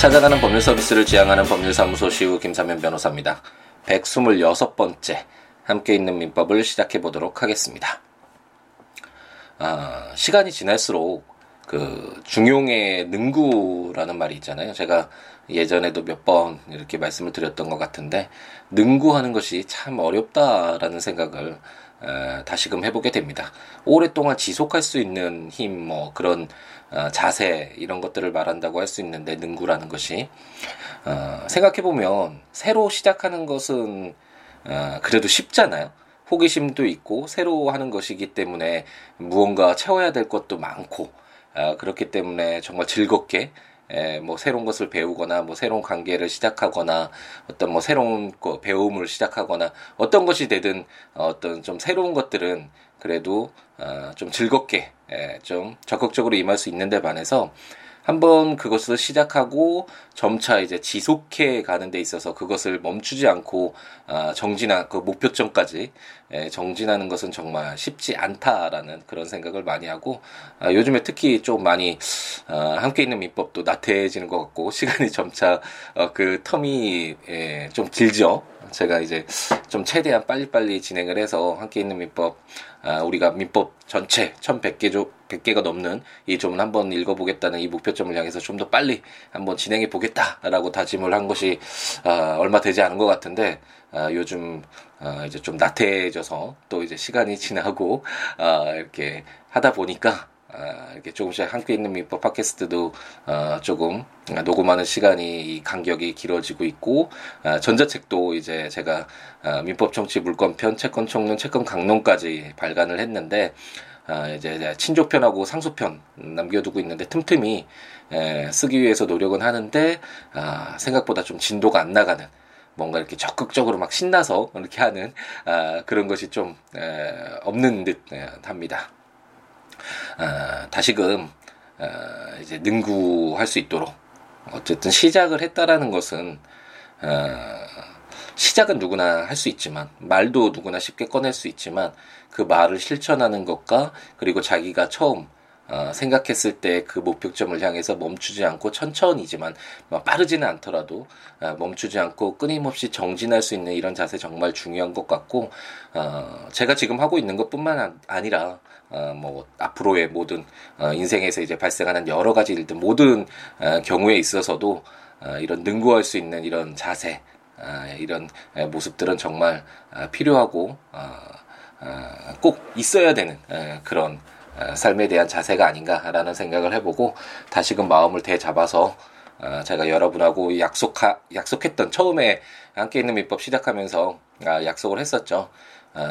찾아가는 법률 서비스를 지향하는 법률사무소 시우 김사면 변호사입니다. 126번째 함께 있는 민법을 시작해 보도록 하겠습니다. 아, 시간이 지날수록 그 중용의 능구라는 말이 있잖아요. 제가 예전에도 몇 번 이렇게 말씀을 드렸던 것 같은데 능구하는 것이 참 어렵다라는 생각을 에, 다시금 해보게 됩니다. 오랫동안 지속할 수 있는 힘, 뭐 그런 어, 자세 이런 것들을 말한다고 할 수 있는데 능구라는 것이 어, 생각해 보면 새로 시작하는 것은 어, 그래도 쉽잖아요. 호기심도 있고 새로 하는 것이기 때문에 무언가 채워야 될 것도 많고 어, 그렇기 때문에 정말 즐겁게 에, 뭐 새로운 것을 배우거나 뭐 새로운 관계를 시작하거나 어떤 뭐 새로운 거 배움을 시작하거나 어떤 것이 되든 어, 어떤 좀 새로운 것들은 그래도 어, 좀 즐겁게 에, 좀 적극적으로 임할 수 있는데 반해서 한번 그것을 시작하고 점차 이제 지속해 가는 데 있어서 그것을 멈추지 않고 아, 정진한 그 목표점까지 예, 정진하는 것은 정말 쉽지 않다라는 그런 생각을 많이 하고 아, 요즘에 특히 좀 많이 아, 함께 있는 민법도 나태해지는 것 같고 시간이 점차 어, 그 텀이 예, 좀 길죠. 제가 이제 좀 최대한 빨리빨리 진행을 해서 함께 있는 민법 아, 우리가 민법 전체 1100개 조 100개가 넘는 이 점을 한번 읽어보겠다는 이 목표점을 향해서 좀 더 빨리 한번 진행해 보겠다라고 다짐을 한 것이 아, 얼마 되지 않은 것 같은데 아, 요즘 아, 이제 좀 나태해져서 또 이제 시간이 지나고 아, 이렇게 하다 보니까 아, 이렇게 조금씩 함께 있는 민법 팟캐스트도 어, 조금 녹음하는 시간이 이 간격이 길어지고 있고 아, 전자책도 이제 제가 아, 민법 청취 물권편 채권 총론 채권 강론까지 발간을 했는데 아, 이제 친족편하고 상수편 남겨두고 있는데 틈틈이 에, 쓰기 위해서 노력은 하는데 아, 생각보다 좀 진도가 안 나가는 뭔가 이렇게 적극적으로 막 신나서 이렇게 하는 아, 그런 것이 좀 에, 없는 듯 에, 합니다. 아, 다시금 아, 이제 능구할 수 있도록 어쨌든 시작을 했다라는 것은 아, 시작은 누구나 할 수 있지만 말도 누구나 쉽게 꺼낼 수 있지만 그 말을 실천하는 것과 그리고 자기가 처음 어, 생각했을 때 그 목표점을 향해서 멈추지 않고 천천히지만 뭐 빠르지는 않더라도 어, 멈추지 않고 끊임없이 정진할 수 있는 이런 자세 정말 중요한 것 같고 어, 제가 지금 하고 있는 것뿐만 아니라 어, 뭐 앞으로의 모든 어, 인생에서 이제 발생하는 여러 가지 일들 모든 어, 경우에 있어서도 어, 이런 능구할 수 있는 이런 자세 아, 이런 모습들은 정말 아, 필요하고 아, 꼭 있어야 되는 그런 삶에 대한 자세가 아닌가라는 생각을 해보고 다시금 마음을 되잡아서 제가 여러분하고 약속하, 약속했던 처음에 함께 있는 민법 시작하면서 약속을 했었죠.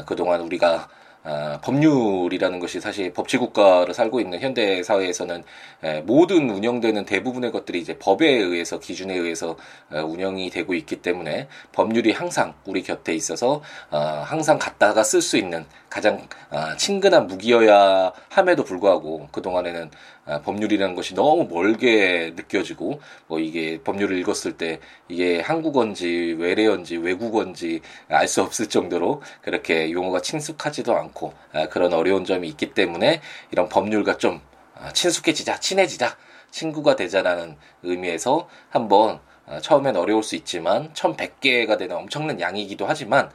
그동안 우리가 아, 법률이라는 것이 사실 법치국가로 살고 있는 현대 사회에서는 에, 모든 운영되는 대부분의 것들이 이제 법에 의해서 기준에 의해서 에, 운영이 되고 있기 때문에 법률이 항상 우리 곁에 있어서 어, 항상 갖다가 쓸 수 있는 가장 어, 친근한 무기여야 함에도 불구하고 그 동안에는 어, 법률이라는 것이 너무 멀게 느껴지고 뭐 이게 법률을 읽었을 때 이게 한국어인지 외래어인지 외국어인지 알 수 없을 정도로 그렇게 용어가 친숙하지도 않고 아, 그런 어려운 점이 있기 때문에 이런 법률과 좀 아, 친숙해지자, 친해지자, 친구가 되자라는 의미에서 한번 아, 처음엔 어려울 수 있지만 1100개가 되는 엄청난 양이기도 하지만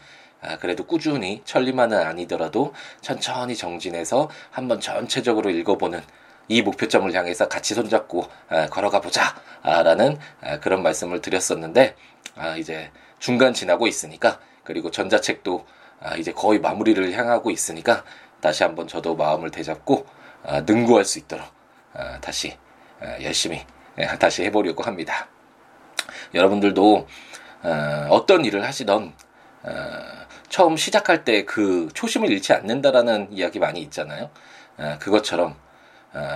그래도 꾸준히 천리만은 아니더라도 천천히 정진해서 한번 전체적으로 읽어보는 이 목표점을 향해서 같이 손잡고 걸어가 보자라는 그런 말씀을 드렸었는데 이제 중간 지나고 있으니까 그리고 전자책도 아, 이제 거의 마무리를 향하고 있으니까 다시 한번 저도 마음을 되잡고 아, 능구할 수 있도록 아, 다시 아, 열심히 예, 다시 해보려고 합니다. 여러분들도 어, 어떤 일을 하시던 어, 처음 시작할 때 그 초심을 잃지 않는다라는 이야기 많이 있잖아요. 어, 그것처럼 어,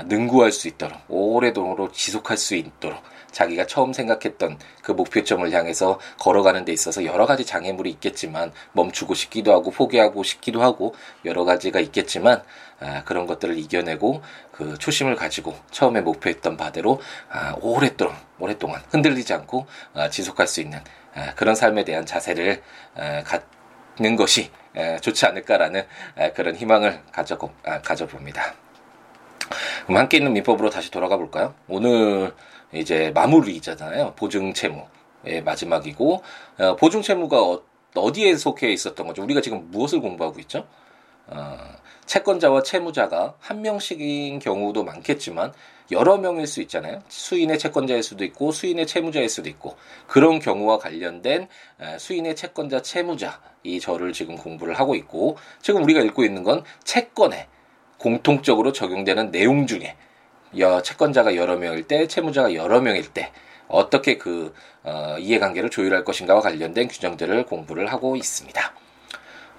능구할 수 있도록 오래도록 지속할 수 있도록 자기가 처음 생각했던 그 목표점을 향해서 걸어가는 데 있어서 여러 가지 장애물이 있겠지만 멈추고 싶기도 하고 포기하고 싶기도 하고 여러 가지가 있겠지만 아, 그런 것들을 이겨내고 그 초심을 가지고 처음에 목표했던 바대로 아, 오랫동안 오랫동안 흔들리지 않고 아, 지속할 수 있는 아, 그런 삶에 대한 자세를 아, 갖는 것이 아, 좋지 않을까라는 아, 그런 희망을 가져 아, 가져봅니다. 그럼 함께 있는 민법으로 다시 돌아가 볼까요? 오늘 이제 마무리잖아요. 보증 채무의 마지막이고 어, 보증 채무가 어, 어디에 속해 있었던 거죠? 우리가 지금 무엇을 공부하고 있죠? 어, 채권자와 채무자가 한 명씩인 경우도 많겠지만 여러 명일 수 있잖아요. 수인의 채권자일 수도 있고 수인의 채무자일 수도 있고 그런 경우와 관련된 수인의 채권자 채무자 이 저를 지금 공부를 하고 있고 지금 우리가 읽고 있는 건 채권에 공통적으로 적용되는 내용 중에 여 채권자가 여러 명일 때 채무자가 여러 명일 때 어떻게 그 어, 이해관계를 조율할 것인가와 관련된 규정들을 공부를 하고 있습니다.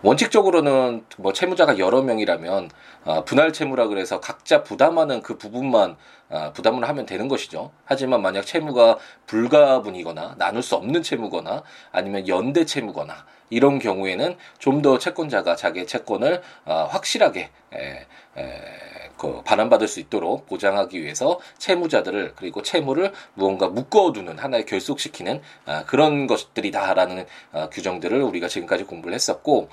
원칙적으로는 뭐 채무자가 여러 명이라면 어, 분할 채무라 그래서 각자 부담하는 그 부분만 어, 부담을 하면 되는 것이죠. 하지만 만약 채무가 불가분이거나 나눌 수 없는 채무거나 아니면 연대 채무거나 이런 경우에는 좀 더 채권자가 자기의 채권을 어, 확실하게 에, 에, 그 반환받을 수 있도록 보장하기 위해서 채무자들을 그리고 채무를 무언가 묶어두는 하나의 결속시키는 아, 그런 것들이다라는 아, 규정들을 우리가 지금까지 공부를 했었고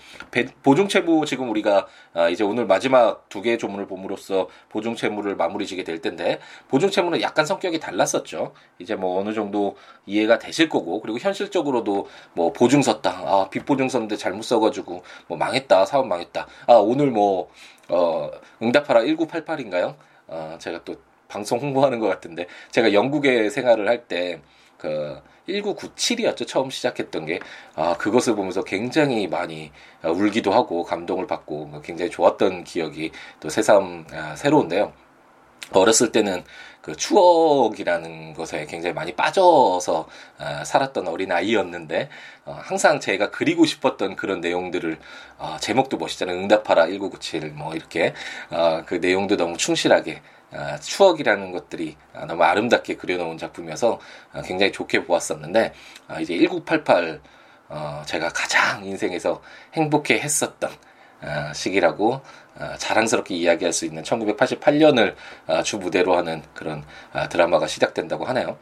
보증채무 지금 우리가 아, 이제 오늘 마지막 두 개의 조문을 봄으로써 보증채무를 마무리지게 될 텐데 보증채무는 약간 성격이 달랐었죠. 이제 뭐 어느 정도 이해가 되실 거고 그리고 현실적으로도 뭐 보증 섰다. 아 빚보증 섰는데 잘못 써가지고 뭐 망했다. 사업 망했다. 아 오늘 뭐 어, 응답하라 1988인가요? 어, 제가 또 방송 홍보하는 것 같은데. 제가 영국에 생활을 할 때 그 1997이었죠 처음 시작했던 게. 아 그것을 보면서 굉장히 많이 울기도 하고 감동을 받고 뭐 굉장히 좋았던 기억이 또 새삼 아, 새로운데요 어렸을 때는 그 추억이라는 것에 굉장히 많이 빠져서 어, 살았던 어린 아이였는데 어, 항상 제가 그리고 싶었던 그런 내용들을 어, 제목도 멋있잖아요. 응답하라 1997 뭐 이렇게 어, 그 내용도 너무 충실하게 어, 추억이라는 것들이 너무 아름답게 그려놓은 작품이어서 어, 굉장히 좋게 보았었는데 어, 이제 1988 어, 제가 가장 인생에서 행복해 했었던 어, 시기라고 어, 자랑스럽게 이야기할 수 있는 1988년을 어, 주 무대로 하는 그런 드라마가 시작된다고 하네요.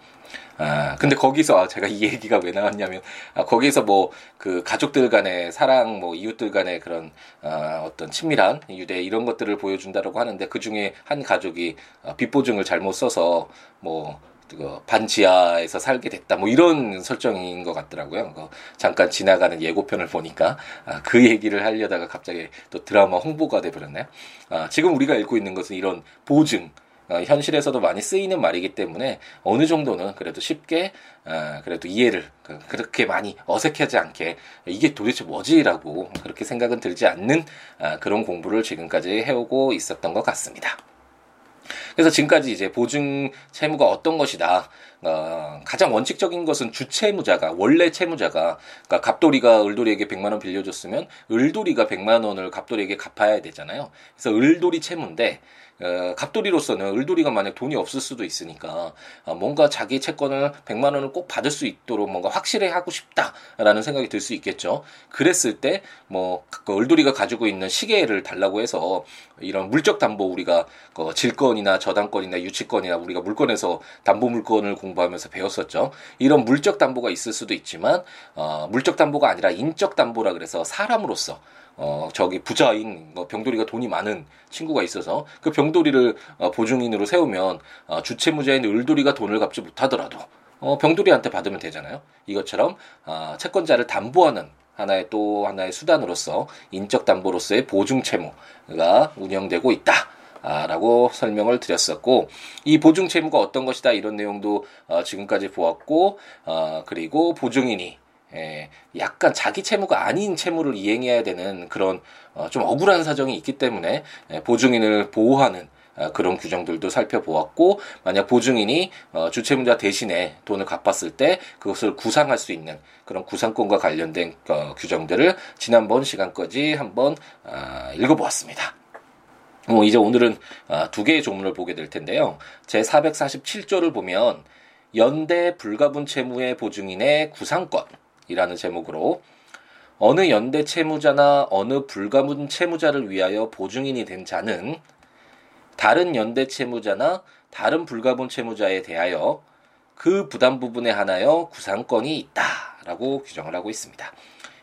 아, 근데 거기서 아, 제가 이 얘기가 왜 나왔냐면 아, 거기서 뭐 그 가족들 간의 사랑, 뭐 이웃들 간의 그런 아, 어떤 친밀한 유대 이런 것들을 보여준다라고 하는데 그 중에 한 가족이 아, 빚보증을 잘못 써서 뭐 그 반지하에서 살게 됐다 뭐 이런 설정인 것 같더라고요. 그 잠깐 지나가는 예고편을 보니까 아, 그 얘기를 하려다가 갑자기 또 드라마 홍보가 돼버렸네요. 아, 지금 우리가 읽고 있는 것은 이런 보증 어, 현실에서도 많이 쓰이는 말이기 때문에 어느 정도는 그래도 쉽게 어, 그래도 이해를 그, 그렇게 많이 어색하지 않게 이게 도대체 뭐지라고 그렇게 생각은 들지 않는 어, 그런 공부를 지금까지 해오고 있었던 것 같습니다. 그래서 지금까지 이제 보증 채무가 어떤 것이다. 어, 가장 원칙적인 것은 주채무자가 원래 채무자가 그러니까 갑돌이가 을돌이에게 100만 원 빌려줬으면 을돌이가 100만 원을 갑돌이에게 갚아야 되잖아요. 그래서 을돌이 채무인데 어, 갑돌이로서는 을돌이가 만약 돈이 없을 수도 있으니까 어, 뭔가 자기 채권을 100만 원을 꼭 받을 수 있도록 뭔가 확실히 하고 싶다라는 생각이 들 수 있겠죠. 그랬을 때뭐 그 을돌이가 가지고 있는 시계를 달라고 해서 이런 물적 담보 우리가 그 질권이나 저당권이나 유치권이나 우리가 물건에서 담보 물건을 공부하면서 배웠었죠. 이런 물적 담보가 있을 수도 있지만 어, 물적 담보가 아니라 인적 담보라 그래서 사람으로서 어, 저기 부자인 뭐 병돌이가 돈이 많은 친구가 있어서 그 병돌이를 어, 보증인으로 세우면 어, 주채무자인 을돌이가 돈을 갚지 못하더라도 어, 병돌이한테 받으면 되잖아요. 이것처럼 어, 채권자를 담보하는 하나의 또 하나의 수단으로서 인적 담보로서의 보증 채무가 운영되고 있다. 아, 라고 설명을 드렸었고, 이 보증 채무가 어떤 것이다, 이런 내용도 어, 지금까지 보았고, 어, 그리고 보증인이 예, 약간 자기 채무가 아닌 채무를 이행해야 되는 그런 어, 좀 억울한 사정이 있기 때문에 예, 보증인을 보호하는 어, 그런 규정들도 살펴보았고 만약 보증인이 어, 주채무자 대신에 돈을 갚았을 때 그것을 구상할 수 있는 그런 구상권과 관련된 어, 규정들을 지난번 시간까지 한번 어, 읽어보았습니다. 뭐 이제 오늘은 어, 두 개의 조문을 보게 될 텐데요. 제 447조를 보면 연대 불가분 채무의 보증인의 구상권 이라는 제목으로 어느 연대 채무자나 어느 불가분 채무자를 위하여 보증인이 된 자는 다른 연대 채무자나 다른 불가분 채무자에 대하여 그 부담 부분에 한하여 구상권이 있다라고 규정을 하고 있습니다.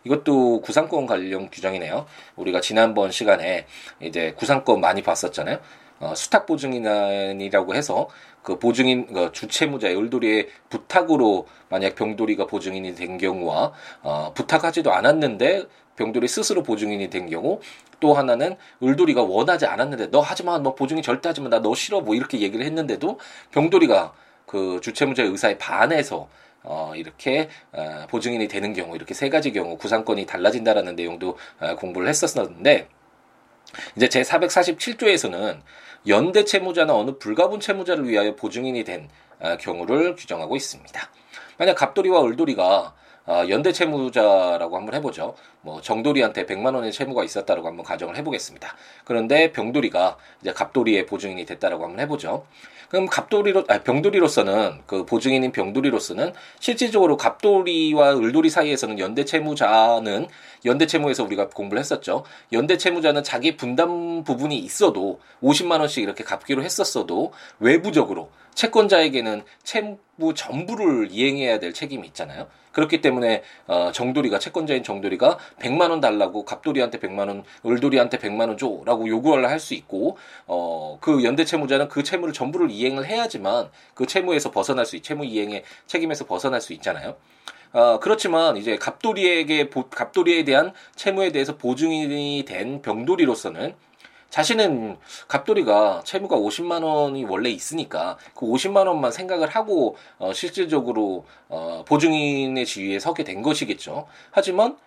이것도 구상권 관련 규정이네요. 우리가 지난번 시간에 이제 구상권 많이 봤었잖아요. 어, 수탁 보증인이라고 해서 그 보증인 그 주채무자의 을돌이의 부탁으로 만약 병돌이가 보증인이 된 경우와 어, 부탁하지도 않았는데 병돌이 스스로 보증인이 된 경우 또 하나는 을돌이가 원하지 않았는데 너 하지마 너 보증인 절대 하지마 나 너 싫어 뭐 이렇게 얘기를 했는데도 병돌이가 그 주채무자의 의사에 반해서 어, 이렇게 어, 보증인이 되는 경우 이렇게 세 가지 경우 구상권이 달라진다라는 내용도 어, 공부를 했었는데 이제 제 447조에서는 연대 채무자나 어느 불가분 채무자를 위하여 보증인이 된 어, 경우를 규정하고 있습니다. 만약 갑돌이와 을돌이가 어, 연대 채무자라고 한번 해보죠. 뭐 정돌이한테 100만 원의 채무가 있었다라고 한번 가정을 해보겠습니다. 그런데 병돌이가 이제 갑돌이의 보증인이 됐다라고 한번 해보죠. 그럼 갑돌이로 아 병돌이로서는 그 보증인인 병돌이로서는 실질적으로 갑돌이와 을돌이 사이에서는 연대 채무자는 연대 채무에서 우리가 공부를 했었죠. 연대 채무자는 자기 분담 부분이 있어도 50만 원씩 이렇게 갚기로 했었어도 외부적으로 채권자에게는 채무 전부를 이행해야 될 책임이 있잖아요. 그렇기 때문에 어, 정돌이가 채권자인 정돌이가 100만 원 달라고 갑돌이한테 100만 원, 을돌이한테 100만 원 줘라고 요구를 할 수 있고 어, 그 연대 채무자는 그 채무를 전부를 이행을 해야지만 그 채무에서 벗어날 수 있, 채무 이행의 책임에서 벗어날 수 있잖아요. 어, 그렇지만 이제 갑돌이에게 갑돌이에 대한 채무에 대해서 보증인이 된 병돌이로서는 자신은 갑돌이가 채무가 50만 원이 원래 있으니까 그 50만 원만 생각을 하고 어, 실질적으로 어, 보증인의 지위에 서게 된 것이겠죠. 하지만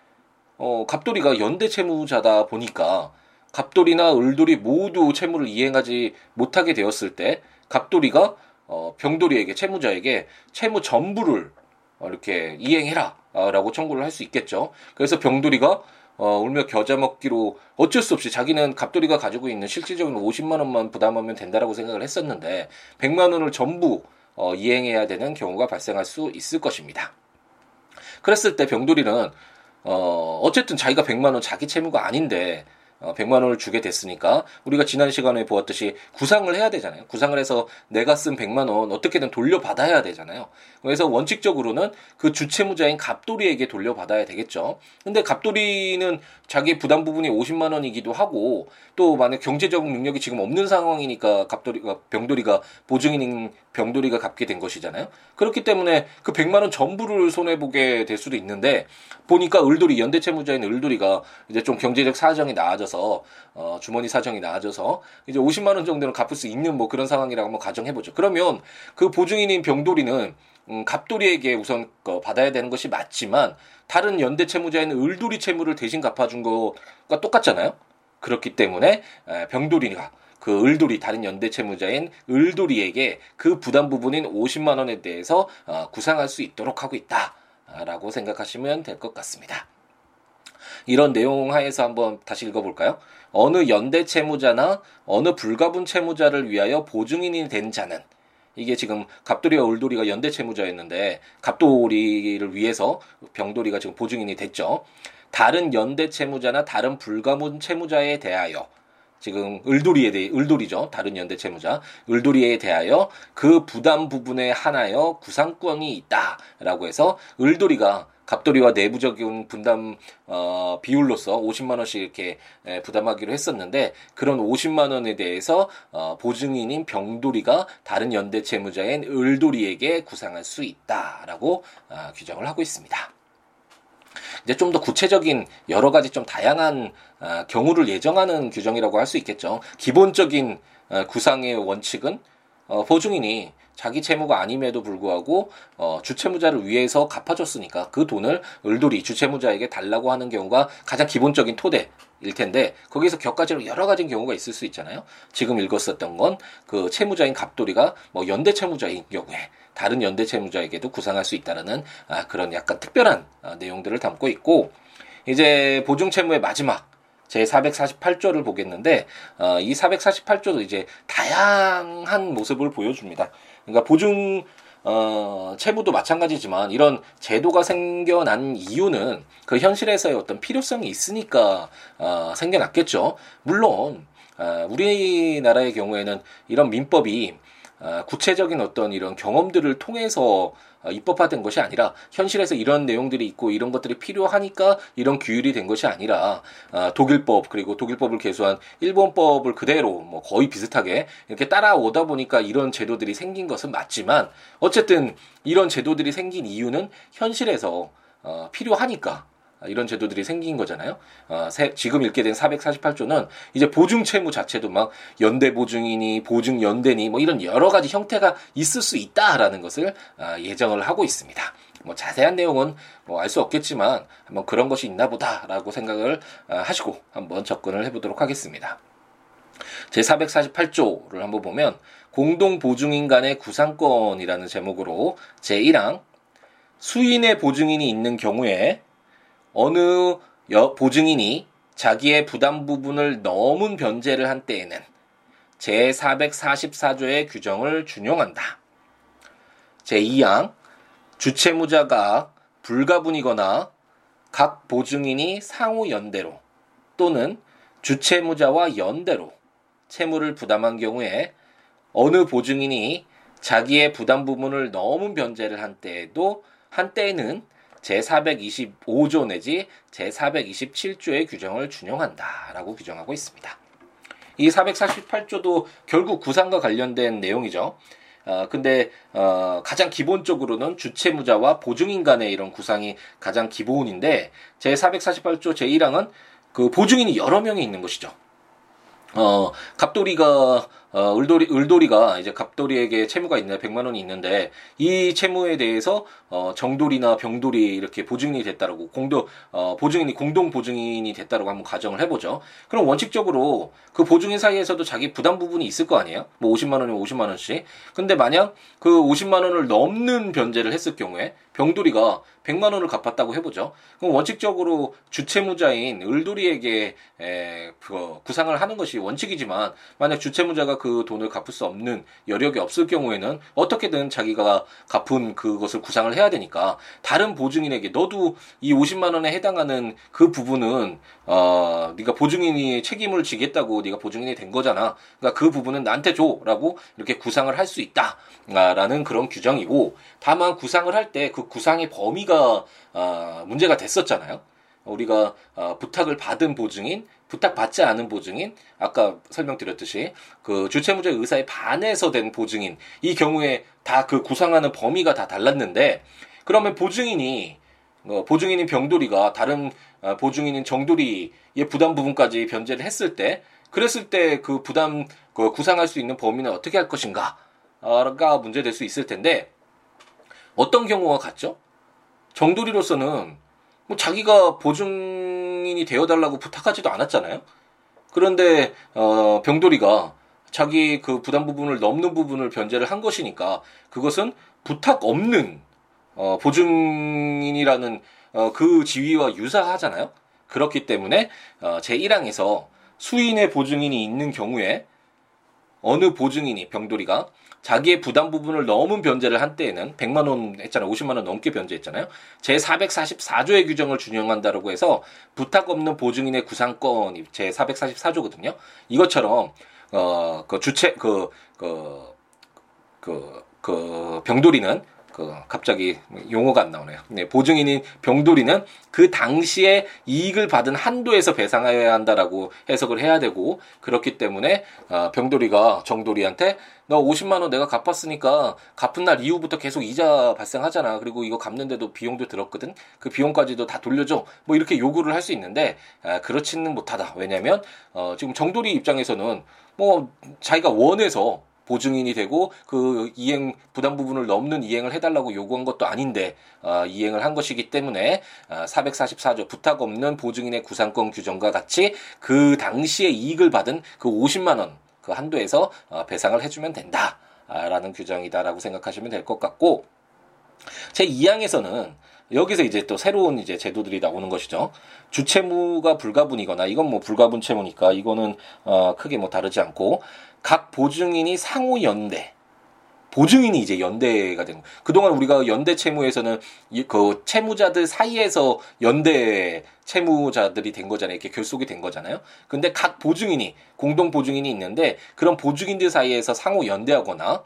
어, 갑돌이가 연대 채무자다 보니까 갑돌이나 을돌이 모두 채무를 이행하지 못하게 되었을 때 갑돌이가 어, 병돌이에게 채무자에게 채무 전부를 어, 이렇게 이행해라 라고 청구를 할 수 있겠죠. 그래서 병돌이가 어, 울며 겨자 먹기로 어쩔 수 없이 자기는 갑돌이가 가지고 있는 실질적인 50만 원만 부담하면 된다라고 생각을 했었는데 100만 원을 전부 어, 이행해야 되는 경우가 발생할 수 있을 것입니다. 그랬을 때 병돌이는 어, 어쨌든 자기가 100만 원 자기 채무가 아닌데 어, 100만 원을 주게 됐으니까 우리가 지난 시간에 보았듯이 구상을 해야 되잖아요. 구상을 해서 내가 쓴 100만 원 어떻게든 돌려받아야 되잖아요. 그래서 원칙적으로는 그 주채무자인 갑돌이에게 돌려받아야 되겠죠. 근데 갑돌이는 자기 부담 부분이 50만 원이기도 하고 또 만약 경제적 능력이 지금 없는 상황이니까 갑돌이가 병돌이가 보증인인 병돌이가 갚게 된 것이잖아요. 그렇기 때문에 그 100만 원 전부를 손해 보게 될 수도 있는데 보니까 을돌이 연대 채무자인 을돌이가 이제 좀 경제적 사정이 나아져 서 어 주머니 사정이 나아져서 이제 50만 원 정도는 갚을 수 있는 뭐 그런 상황이라고 한번 가정해 보죠. 그러면 그 보증인인 병돌이는 음, 갑돌이에게 우선 어, 받아야 되는 것이 맞지만 다른 연대 채무자인 을돌이 채무를 대신 갚아준 거가 똑같잖아요. 그렇기 때문에 병돌이가 그 을돌이 다른 연대 채무자인 을돌이에게 그 부담 부분인 50만 원에 대해서 어, 구상할 수 있도록 하고 있다라고 생각하시면 될 것 같습니다. 이런 내용 하에서 한번 다시 읽어볼까요? 어느 연대 채무자나 어느 불가분 채무자를 위하여 보증인이 된 자는 이게 지금 갑돌이와 을돌이가 연대 채무자였는데 갑돌이를 위해서 병돌이가 지금 보증인이 됐죠. 다른 연대 채무자나 다른 불가분 채무자에 대하여 지금 을돌이에 대해 을돌이죠. 다른 연대 채무자 을돌이에 대하여 그 부담 부분에 한하여 구상권이 있다라고 해서 을돌이가 갑돌이와 내부적인 분담 어, 비율로서 50만 원씩 이렇게 에, 부담하기로 했었는데 그런 50만 원에 대해서 어, 보증인인 병돌이가 다른 연대 채무자인 을돌이에게 구상할 수 있다라고 어, 규정을 하고 있습니다. 이제 좀 더 구체적인 여러 가지 좀 다양한 어, 경우를 예정하는 규정이라고 할 수 있겠죠. 기본적인 어, 구상의 원칙은 어, 보증인이 자기 채무가 아님에도 불구하고 어, 주채무자를 위해서 갚아줬으니까 그 돈을 을돌이 주채무자에게 달라고 하는 경우가 가장 기본적인 토대 일 텐데 거기서 격가지로 여러 가지 경우가 있을 수 있잖아요. 지금 읽었었던 건 그 채무자인 갑돌이가 뭐 연대 채무자인 경우에 다른 연대 채무자에게도 구상할 수 있다라는 아, 그런 약간 특별한 아, 내용들을 담고 있고 이제 보증 채무의 마지막 제 448조를 보겠는데 어, 이 448조도 이제 다양한 모습을 보여줍니다. 그러니까 보증 어, 채무도 마찬가지지만 이런 제도가 생겨난 이유는 그 현실에서의 어떤 필요성이 있으니까 어, 생겨났겠죠. 물론 어, 우리나라의 경우에는 이런 민법이 아, 구체적인 어떤 이런 경험들을 통해서 어, 입법화된 것이 아니라 현실에서 이런 내용들이 있고 이런 것들이 필요하니까 이런 규율이 된 것이 아니라 아, 독일법 그리고 독일법을 개수한 일본법을 그대로 뭐 거의 비슷하게 이렇게 따라오다 보니까 이런 제도들이 생긴 것은 맞지만 어쨌든 이런 제도들이 생긴 이유는 현실에서 어, 필요하니까 이런 제도들이 생긴 거잖아요. 어, 세, 지금 읽게 된 448조는 이제 보증 채무 자체도 막 연대 보증이니 보증 연대니 뭐 이런 여러 가지 형태가 있을 수 있다라는 것을 어, 예정을 하고 있습니다. 뭐 자세한 내용은 뭐 알 수 없겠지만 한번 그런 것이 있나 보다라고 생각을 어, 하시고 한번 접근을 해보도록 하겠습니다. 제 448조를 한번 보면 공동 보증인 간의 구상권이라는 제목으로 제 1항 수인의 보증인이 있는 경우에 어느 보증인이 자기의 부담 부분을 넘은 변제를 한 때에는 제444조의 규정을 준용한다. 제2항 주채무자가 불가분이거나 각 보증인이 상호 연대로 또는 주채무자와 연대로 채무를 부담한 경우에 어느 보증인이 자기의 부담 부분을 넘은 변제를 한 때에도 한때에는 제425조 내지 제427조의 규정을 준용한다라고 규정하고 있습니다. 이 448조도 결국 구상과 관련된 내용이죠. 어, 근데, 어, 가장 기본적으로는 주채무자와 보증인 간의 이런 구상이 가장 기본인데, 제448조 제1항은 그 보증인이 여러 명이 있는 것이죠. 어, 갑돌이가 어, 을돌이 을돌이가 이제 갑돌이에게 채무가 있는 100만 원이 있는데 이 채무에 대해서 어, 정돌이나 병돌이 이렇게 보증인이 됐다라고 공도 어, 보증인이 공동 보증인이 됐다라고 한번 가정을 해보죠. 그럼 원칙적으로 그 보증인 사이에서도 자기 부담 부분이 있을 거 아니에요? 뭐 50만 원이면 50만 원씩. 근데 만약 그 50만 원을 넘는 변제를 했을 경우에 병돌이가 100만 원을 갚았다고 해보죠. 그럼 원칙적으로 주채무자인 을돌이에게 에, 그 구상을 하는 것이 원칙이지만 만약 주채무자가 그 돈을 갚을 수 없는 여력이 없을 경우에는 어떻게든 자기가 갚은 그것을 구상을 해야 되니까 다른 보증인에게 너도 이 50만 원에 해당하는 그 부분은 어 네가 보증인이 책임을 지겠다고 네가 보증인이 된 거잖아. 그러니까 그 부분은 나한테 줘라고 이렇게 구상을 할 수 있다라는 그런 규정이고 다만 구상을 할 때 그 구상의 범위가 어, 문제가 됐었잖아요. 우리가 어, 부탁을 받은 보증인, 부탁받지 않은 보증인, 아까 설명드렸듯이 그 주체무죄 의사에 반해서 된 보증인 이 경우에 다 그 구상하는 범위가 다 달랐는데 그러면 보증인이 어, 보증인인 병돌이가 다른 어, 보증인인 정돌이의 부담 부분까지 변제를 했을 때 그랬을 때 그 부담 그 구상할 수 있는 범위는 어떻게 할 것인가가 문제될 수 있을 텐데 어떤 경우가 같죠? 정돌이로서는 뭐 자기가 보증인이 되어달라고 부탁하지도 않았잖아요. 그런데 어, 병돌이가 자기 그 부담 부분을 넘는 부분을 변제를 한 것이니까 그것은 부탁 없는 어, 보증인이라는 어, 그 지위와 유사하잖아요. 그렇기 때문에 어, 제 1항에서 수인의 보증인이 있는 경우에 어느 보증인이 병돌이가 자기의 부담 부분을 넘은 변제를 한 때에는 100만 원 했잖아요. 50만 원 넘게 변제했잖아요. 제 444조의 규정을 준용한다라고 해서 부탁 없는 보증인의 구상권이 제 444조거든요. 이것처럼 어그 주체 그그 그, 그, 그 병돌이는 그 갑자기 용어가 안 나오네요. 네, 보증인인 병돌이는 그 당시에 이익을 받은 한도에서 배상해야 한다라고 해석을 해야 되고 그렇기 때문에 어, 병돌이가 정돌이한테 너 50만 원 내가 갚았으니까 갚은 날 이후부터 계속 이자 발생하잖아. 그리고 이거 갚는데도 비용도 들었거든. 그 비용까지도 다 돌려줘. 뭐 이렇게 요구를 할 수 있는데 아, 그렇지는 못하다. 왜냐하면 어, 지금 정돌이 입장에서는 뭐 자기가 원해서 보증인이 되고 그 이행 부담 부분을 넘는 이행을 해달라고 요구한 것도 아닌데 어, 이행을 한 것이기 때문에 어, 444조 부탁 없는 보증인의 구상권 규정과 같이 그 당시에 이익을 받은 그 50만 원 그 한도에서 어, 배상을 해주면 된다라는 규정이다라고 생각하시면 될 것 같고 제 2항에서는 여기서 이제 또 새로운 이제 제도들이 나오는 것이죠. 주채무가 불가분이거나 이건 뭐 불가분 채무니까 이거는 어 크게 뭐 다르지 않고 각 보증인이 상호 연대 보증인이 이제 연대가 되는 거예요. 그동안 우리가 연대 채무에서는 그 채무자들 사이에서 연대 채무자들이 된 거잖아요. 이렇게 결속이 된 거잖아요. 근데 각 보증인이 공동 보증인이 있는데 그런 보증인들 사이에서 상호 연대하거나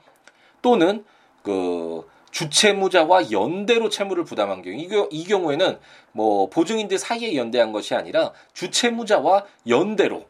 또는 그 주채무자와 연대로 채무를 부담한 경우 이, 이 경우에는 뭐 보증인들 사이에 연대한 것이 아니라 주채무자와 연대로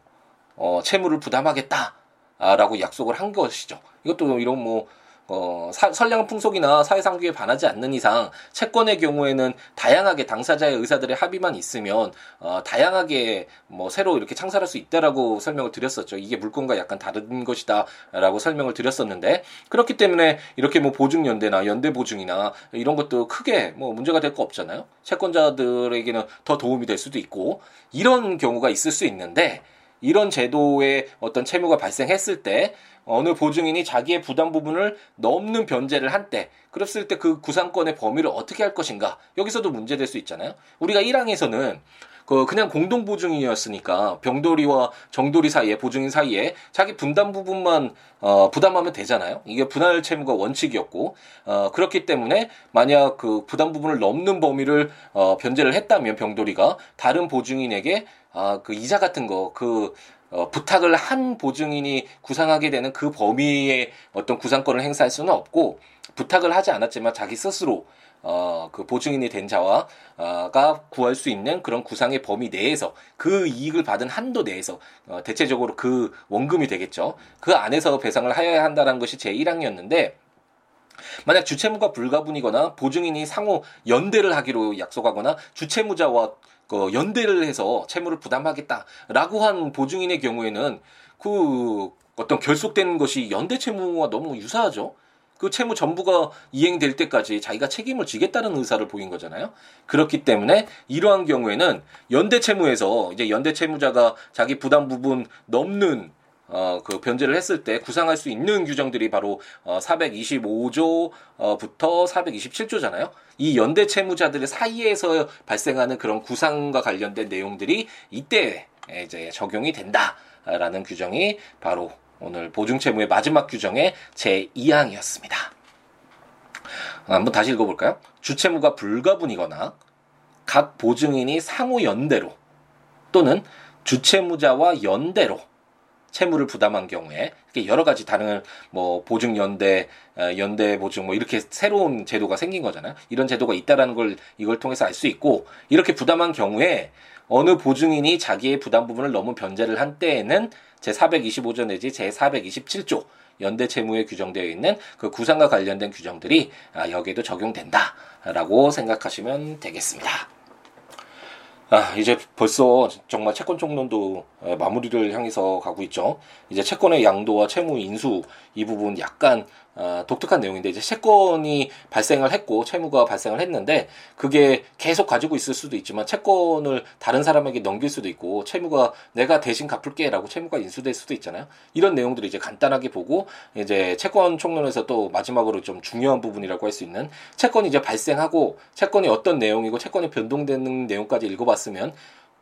어, 채무를 부담하겠다라고 약속을 한 것이죠. 이것도 이런 뭐 어, 사, 선량한 풍속이나 사회상규에 반하지 않는 이상 채권의 경우에는 다양하게 당사자의 의사들의 합의만 있으면 어, 다양하게 뭐 새로 이렇게 창설할 수 있다라고 설명을 드렸었죠. 이게 물건과 약간 다른 것이다라고 설명을 드렸었는데 그렇기 때문에 이렇게 뭐 보증 연대나 연대 보증이나 이런 것도 크게 뭐 문제가 될 거 없잖아요. 채권자들에게는 더 도움이 될 수도 있고 이런 경우가 있을 수 있는데 이런 제도의 어떤 채무가 발생했을 때 어느 보증인이 자기의 부담 부분을 넘는 변제를 한 때, 그랬을 때 그 구상권의 범위를 어떻게 할 것인가 여기서도 문제될 수 있잖아요. 우리가 1항에서는 그 그냥 공동 보증이었으니까 병돌이와 정돌이 사이에 보증인 사이에 자기 분담 부분만 어 부담하면 되잖아요. 이게 분할 채무가 원칙이었고 어 그렇기 때문에 만약 그 부담 부분을 넘는 범위를 어 변제를 했다면 병돌이가 다른 보증인에게 아그 이자 같은 거그 어, 부탁을 한 보증인이 구상하게 되는 그 범위의 어떤 구상권을 행사할 수는 없고 부탁을 하지 않았지만 자기 스스로 어, 그 보증인이 된 자와가 어, 구할 수 있는 그런 구상의 범위 내에서 그 이익을 받은 한도 내에서 어, 대체적으로 그 원금이 되겠죠. 그 안에서 배상을 하여야 한다는 것이 제 1항이었는데 만약 주채무가 불가분이거나 보증인이 상호 연대를 하기로 약속하거나 주채무자와 그 연대를 해서 채무를 부담하겠다라고 한 보증인의 경우에는 그 어떤 결속된 것이 연대 채무와 너무 유사하죠. 그 채무 전부가 이행될 때까지 자기가 책임을 지겠다는 의사를 보인 거잖아요. 그렇기 때문에 이러한 경우에는 연대 채무에서 이제 연대 채무자가 자기 부담 부분 넘는 어, 그 변제를 했을 때 구상할 수 있는 규정들이 바로 어, 425조부터 427조잖아요. 이 연대 채무자들의 사이에서 발생하는 그런 구상과 관련된 내용들이 이때 이제 적용이 된다라는 규정이 바로 오늘 보증 채무의 마지막 규정의 제 2항이었습니다. 한번 다시 읽어볼까요? 주채무가 불가분이거나 각 보증인이 상호 연대로 또는 주채무자와 연대로 채무를 부담한 경우에 여러 가지 다른 뭐 보증 연대 어, 연대 보증 뭐 이렇게 새로운 제도가 생긴 거잖아요. 이런 제도가 있다라는 걸 이걸 통해서 알 수 있고 이렇게 부담한 경우에 어느 보증인이 자기의 부담 부분을 너무 변제를 한 때에는 제 425조 내지 제 427조 연대 채무에 규정되어 있는 그 구상과 관련된 규정들이 아, 여기에도 적용된다라고 생각하시면 되겠습니다. 아, 이제 벌써 정말 채권 총론도 마무리를 향해서 가고 있죠. 이제 채권의 양도와 채무 인수 이 부분 약간 어, 독특한 내용인데 이제 채권이 발생을 했고 채무가 발생을 했는데 그게 계속 가지고 있을 수도 있지만 채권을 다른 사람에게 넘길 수도 있고 채무가 내가 대신 갚을게라고 채무가 인수될 수도 있잖아요. 이런 내용들을 이제 간단하게 보고 이제 채권 총론에서 또 마지막으로 좀 중요한 부분이라고 할 수 있는 채권이 이제 발생하고 채권이 어떤 내용이고 채권이 변동되는 내용까지 읽어봤 으면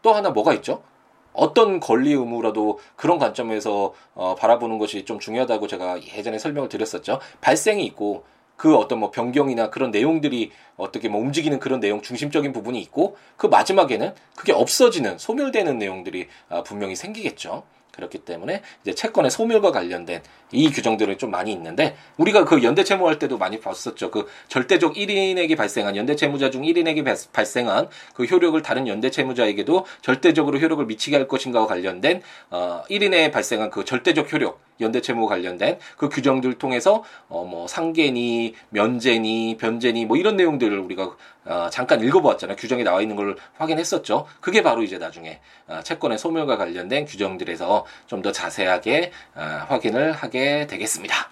또 하나 뭐가 있죠? 어떤 권리 의무라도 그런 관점에서 어, 바라보는 것이 좀 중요하다고 제가 예전에 설명을 드렸었죠. 발생이 있고 그 어떤 뭐 변경이나 그런 내용들이 어떻게 뭐 움직이는 그런 내용 중심적인 부분이 있고 그 마지막에는 그게 없어지는 소멸되는 내용들이 아, 분명히 생기겠죠. 그렇기 때문에 이제 채권의 소멸과 관련된 이 규정들은 좀 많이 있는데 우리가 그 연대 채무할 때도 많이 봤었죠. 그 절대적 1인에게 발생한 연대 채무자 중 1인에게 발생한 그 효력을 다른 연대 채무자에게도 절대적으로 효력을 미치게 할 것인가와 관련된 어 1인에 발생한 그 절대적 효력 연대 채무 관련된 그 규정들 통해서 어 뭐 상계니 면제니 변제니 뭐 이런 내용들을 우리가 어 잠깐 읽어보았잖아요. 규정이 나와 있는 걸 확인했었죠. 그게 바로 이제 나중에 어 채권의 소멸과 관련된 규정들에서 좀 더 자세하게 어 확인을 하게 되겠습니다.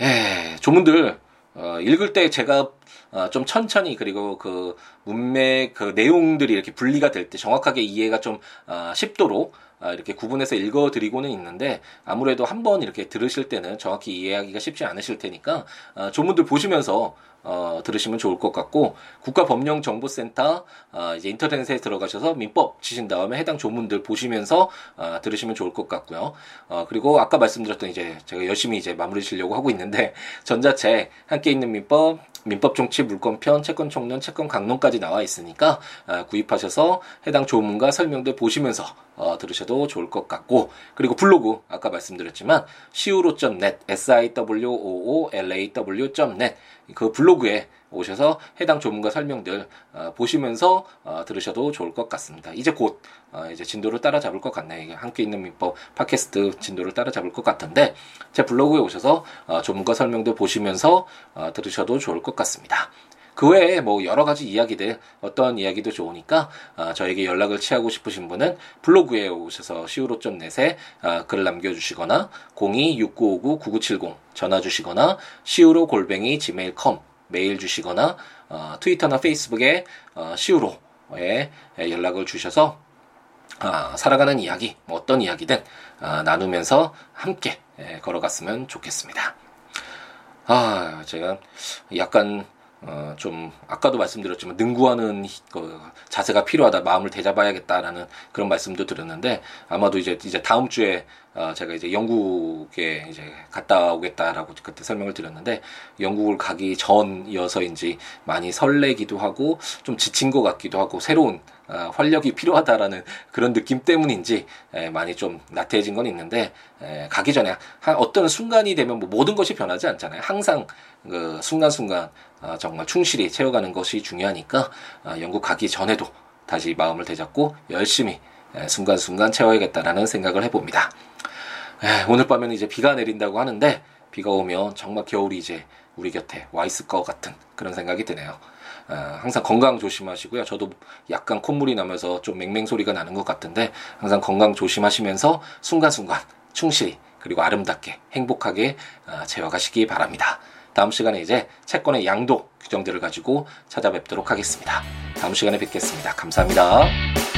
예, 조문들 어, 읽을 때 제가 어, 좀 천천히 그리고 그 문맥 그 내용들이 이렇게 분리가 될 때 정확하게 이해가 좀 어, 쉽도록 아, 이렇게 구분해서 읽어드리고는 있는데 아무래도 한 번 이렇게 들으실 때는 정확히 이해하기가 쉽지 않으실 테니까 어, 조문들 보시면서 어, 들으시면 좋을 것 같고 국가법령정보센터 어, 이제 인터넷에 들어가셔서 민법 치신 다음에 해당 조문들 보시면서 어, 들으시면 좋을 것 같고요. 어, 그리고 아까 말씀드렸던 이제 제가 열심히 이제 마무리 지려고 하고 있는데 전자책 함께 있는 민법 민법 종치 물권편 채권 총론 채권 강론까지 나와 있으니까 아, 구입하셔서 해당 조문과 설명들 보시면서 어, 들으셔도 좋을 것 같고 그리고 블로그 아까 말씀드렸지만 siwo.net s i w o o l a w.net 그 블로그에 오셔서 해당 조문과 설명들 어, 보시면서 어, 들으셔도 좋을 것 같습니다. 이제 곧 어, 이제 진도를 따라잡을 것 같네요. 함께 있는 민법 팟캐스트 진도를 따라잡을 것 같은데 제 블로그에 오셔서 어, 조문과 설명들 보시면서 어, 들으셔도 좋을 것 같습니다. 그 외에 뭐 여러 가지 이야기들 어떤 이야기도 좋으니까 어, 저에게 연락을 취하고 싶으신 분은 블로그에 오셔서 siwo.net에 어, 글을 남겨주시거나 026959-9970 전화 주시거나 siwo 골뱅이 gmail.com 메일 주시거나 어, 트위터나 페이스북에 어, siwo에 연락을 주셔서 아, 살아가는 이야기, 뭐 어떤 이야기든 아, 나누면서 함께 예, 걸어갔으면 좋겠습니다. 아, 제가 약간 어, 좀 아까도 말씀드렸지만 능구하는 그 자세가 필요하다 마음을 되잡아야겠다라는 그런 말씀도 드렸는데 아마도 이제 이제 다음 주에 어, 제가 이제 영국에 이제 갔다 오겠다라고 그때 설명을 드렸는데 영국을 가기 전이어서인지 많이 설레기도 하고 좀 지친 것 같기도 하고 새로운 어, 활력이 필요하다라는 그런 느낌 때문인지 에, 많이 좀 나태해진 건 있는데 에, 가기 전에 한 어떤 순간이 되면 뭐 모든 것이 변하지 않잖아요. 항상 그 순간순간 어, 정말 충실히 채워가는 것이 중요하니까 어, 영국 가기 전에도 다시 마음을 되잡고 열심히 에, 순간순간 채워야겠다라는 생각을 해봅니다. 에, 오늘 밤에는 이제 비가 내린다고 하는데 비가 오면 정말 겨울이 이제 우리 곁에 와 있을 것 같은 그런 생각이 드네요. 어, 항상 건강 조심하시고요. 저도 약간 콧물이 나면서 좀 맹맹 소리가 나는 것 같은데 항상 건강 조심하시면서 순간순간 충실히 그리고 아름답게 행복하게 어, 채워가시기 바랍니다. 다음 시간에 이제 채권의 양도 규정들을 가지고 찾아뵙도록 하겠습니다. 다음 시간에 뵙겠습니다. 감사합니다.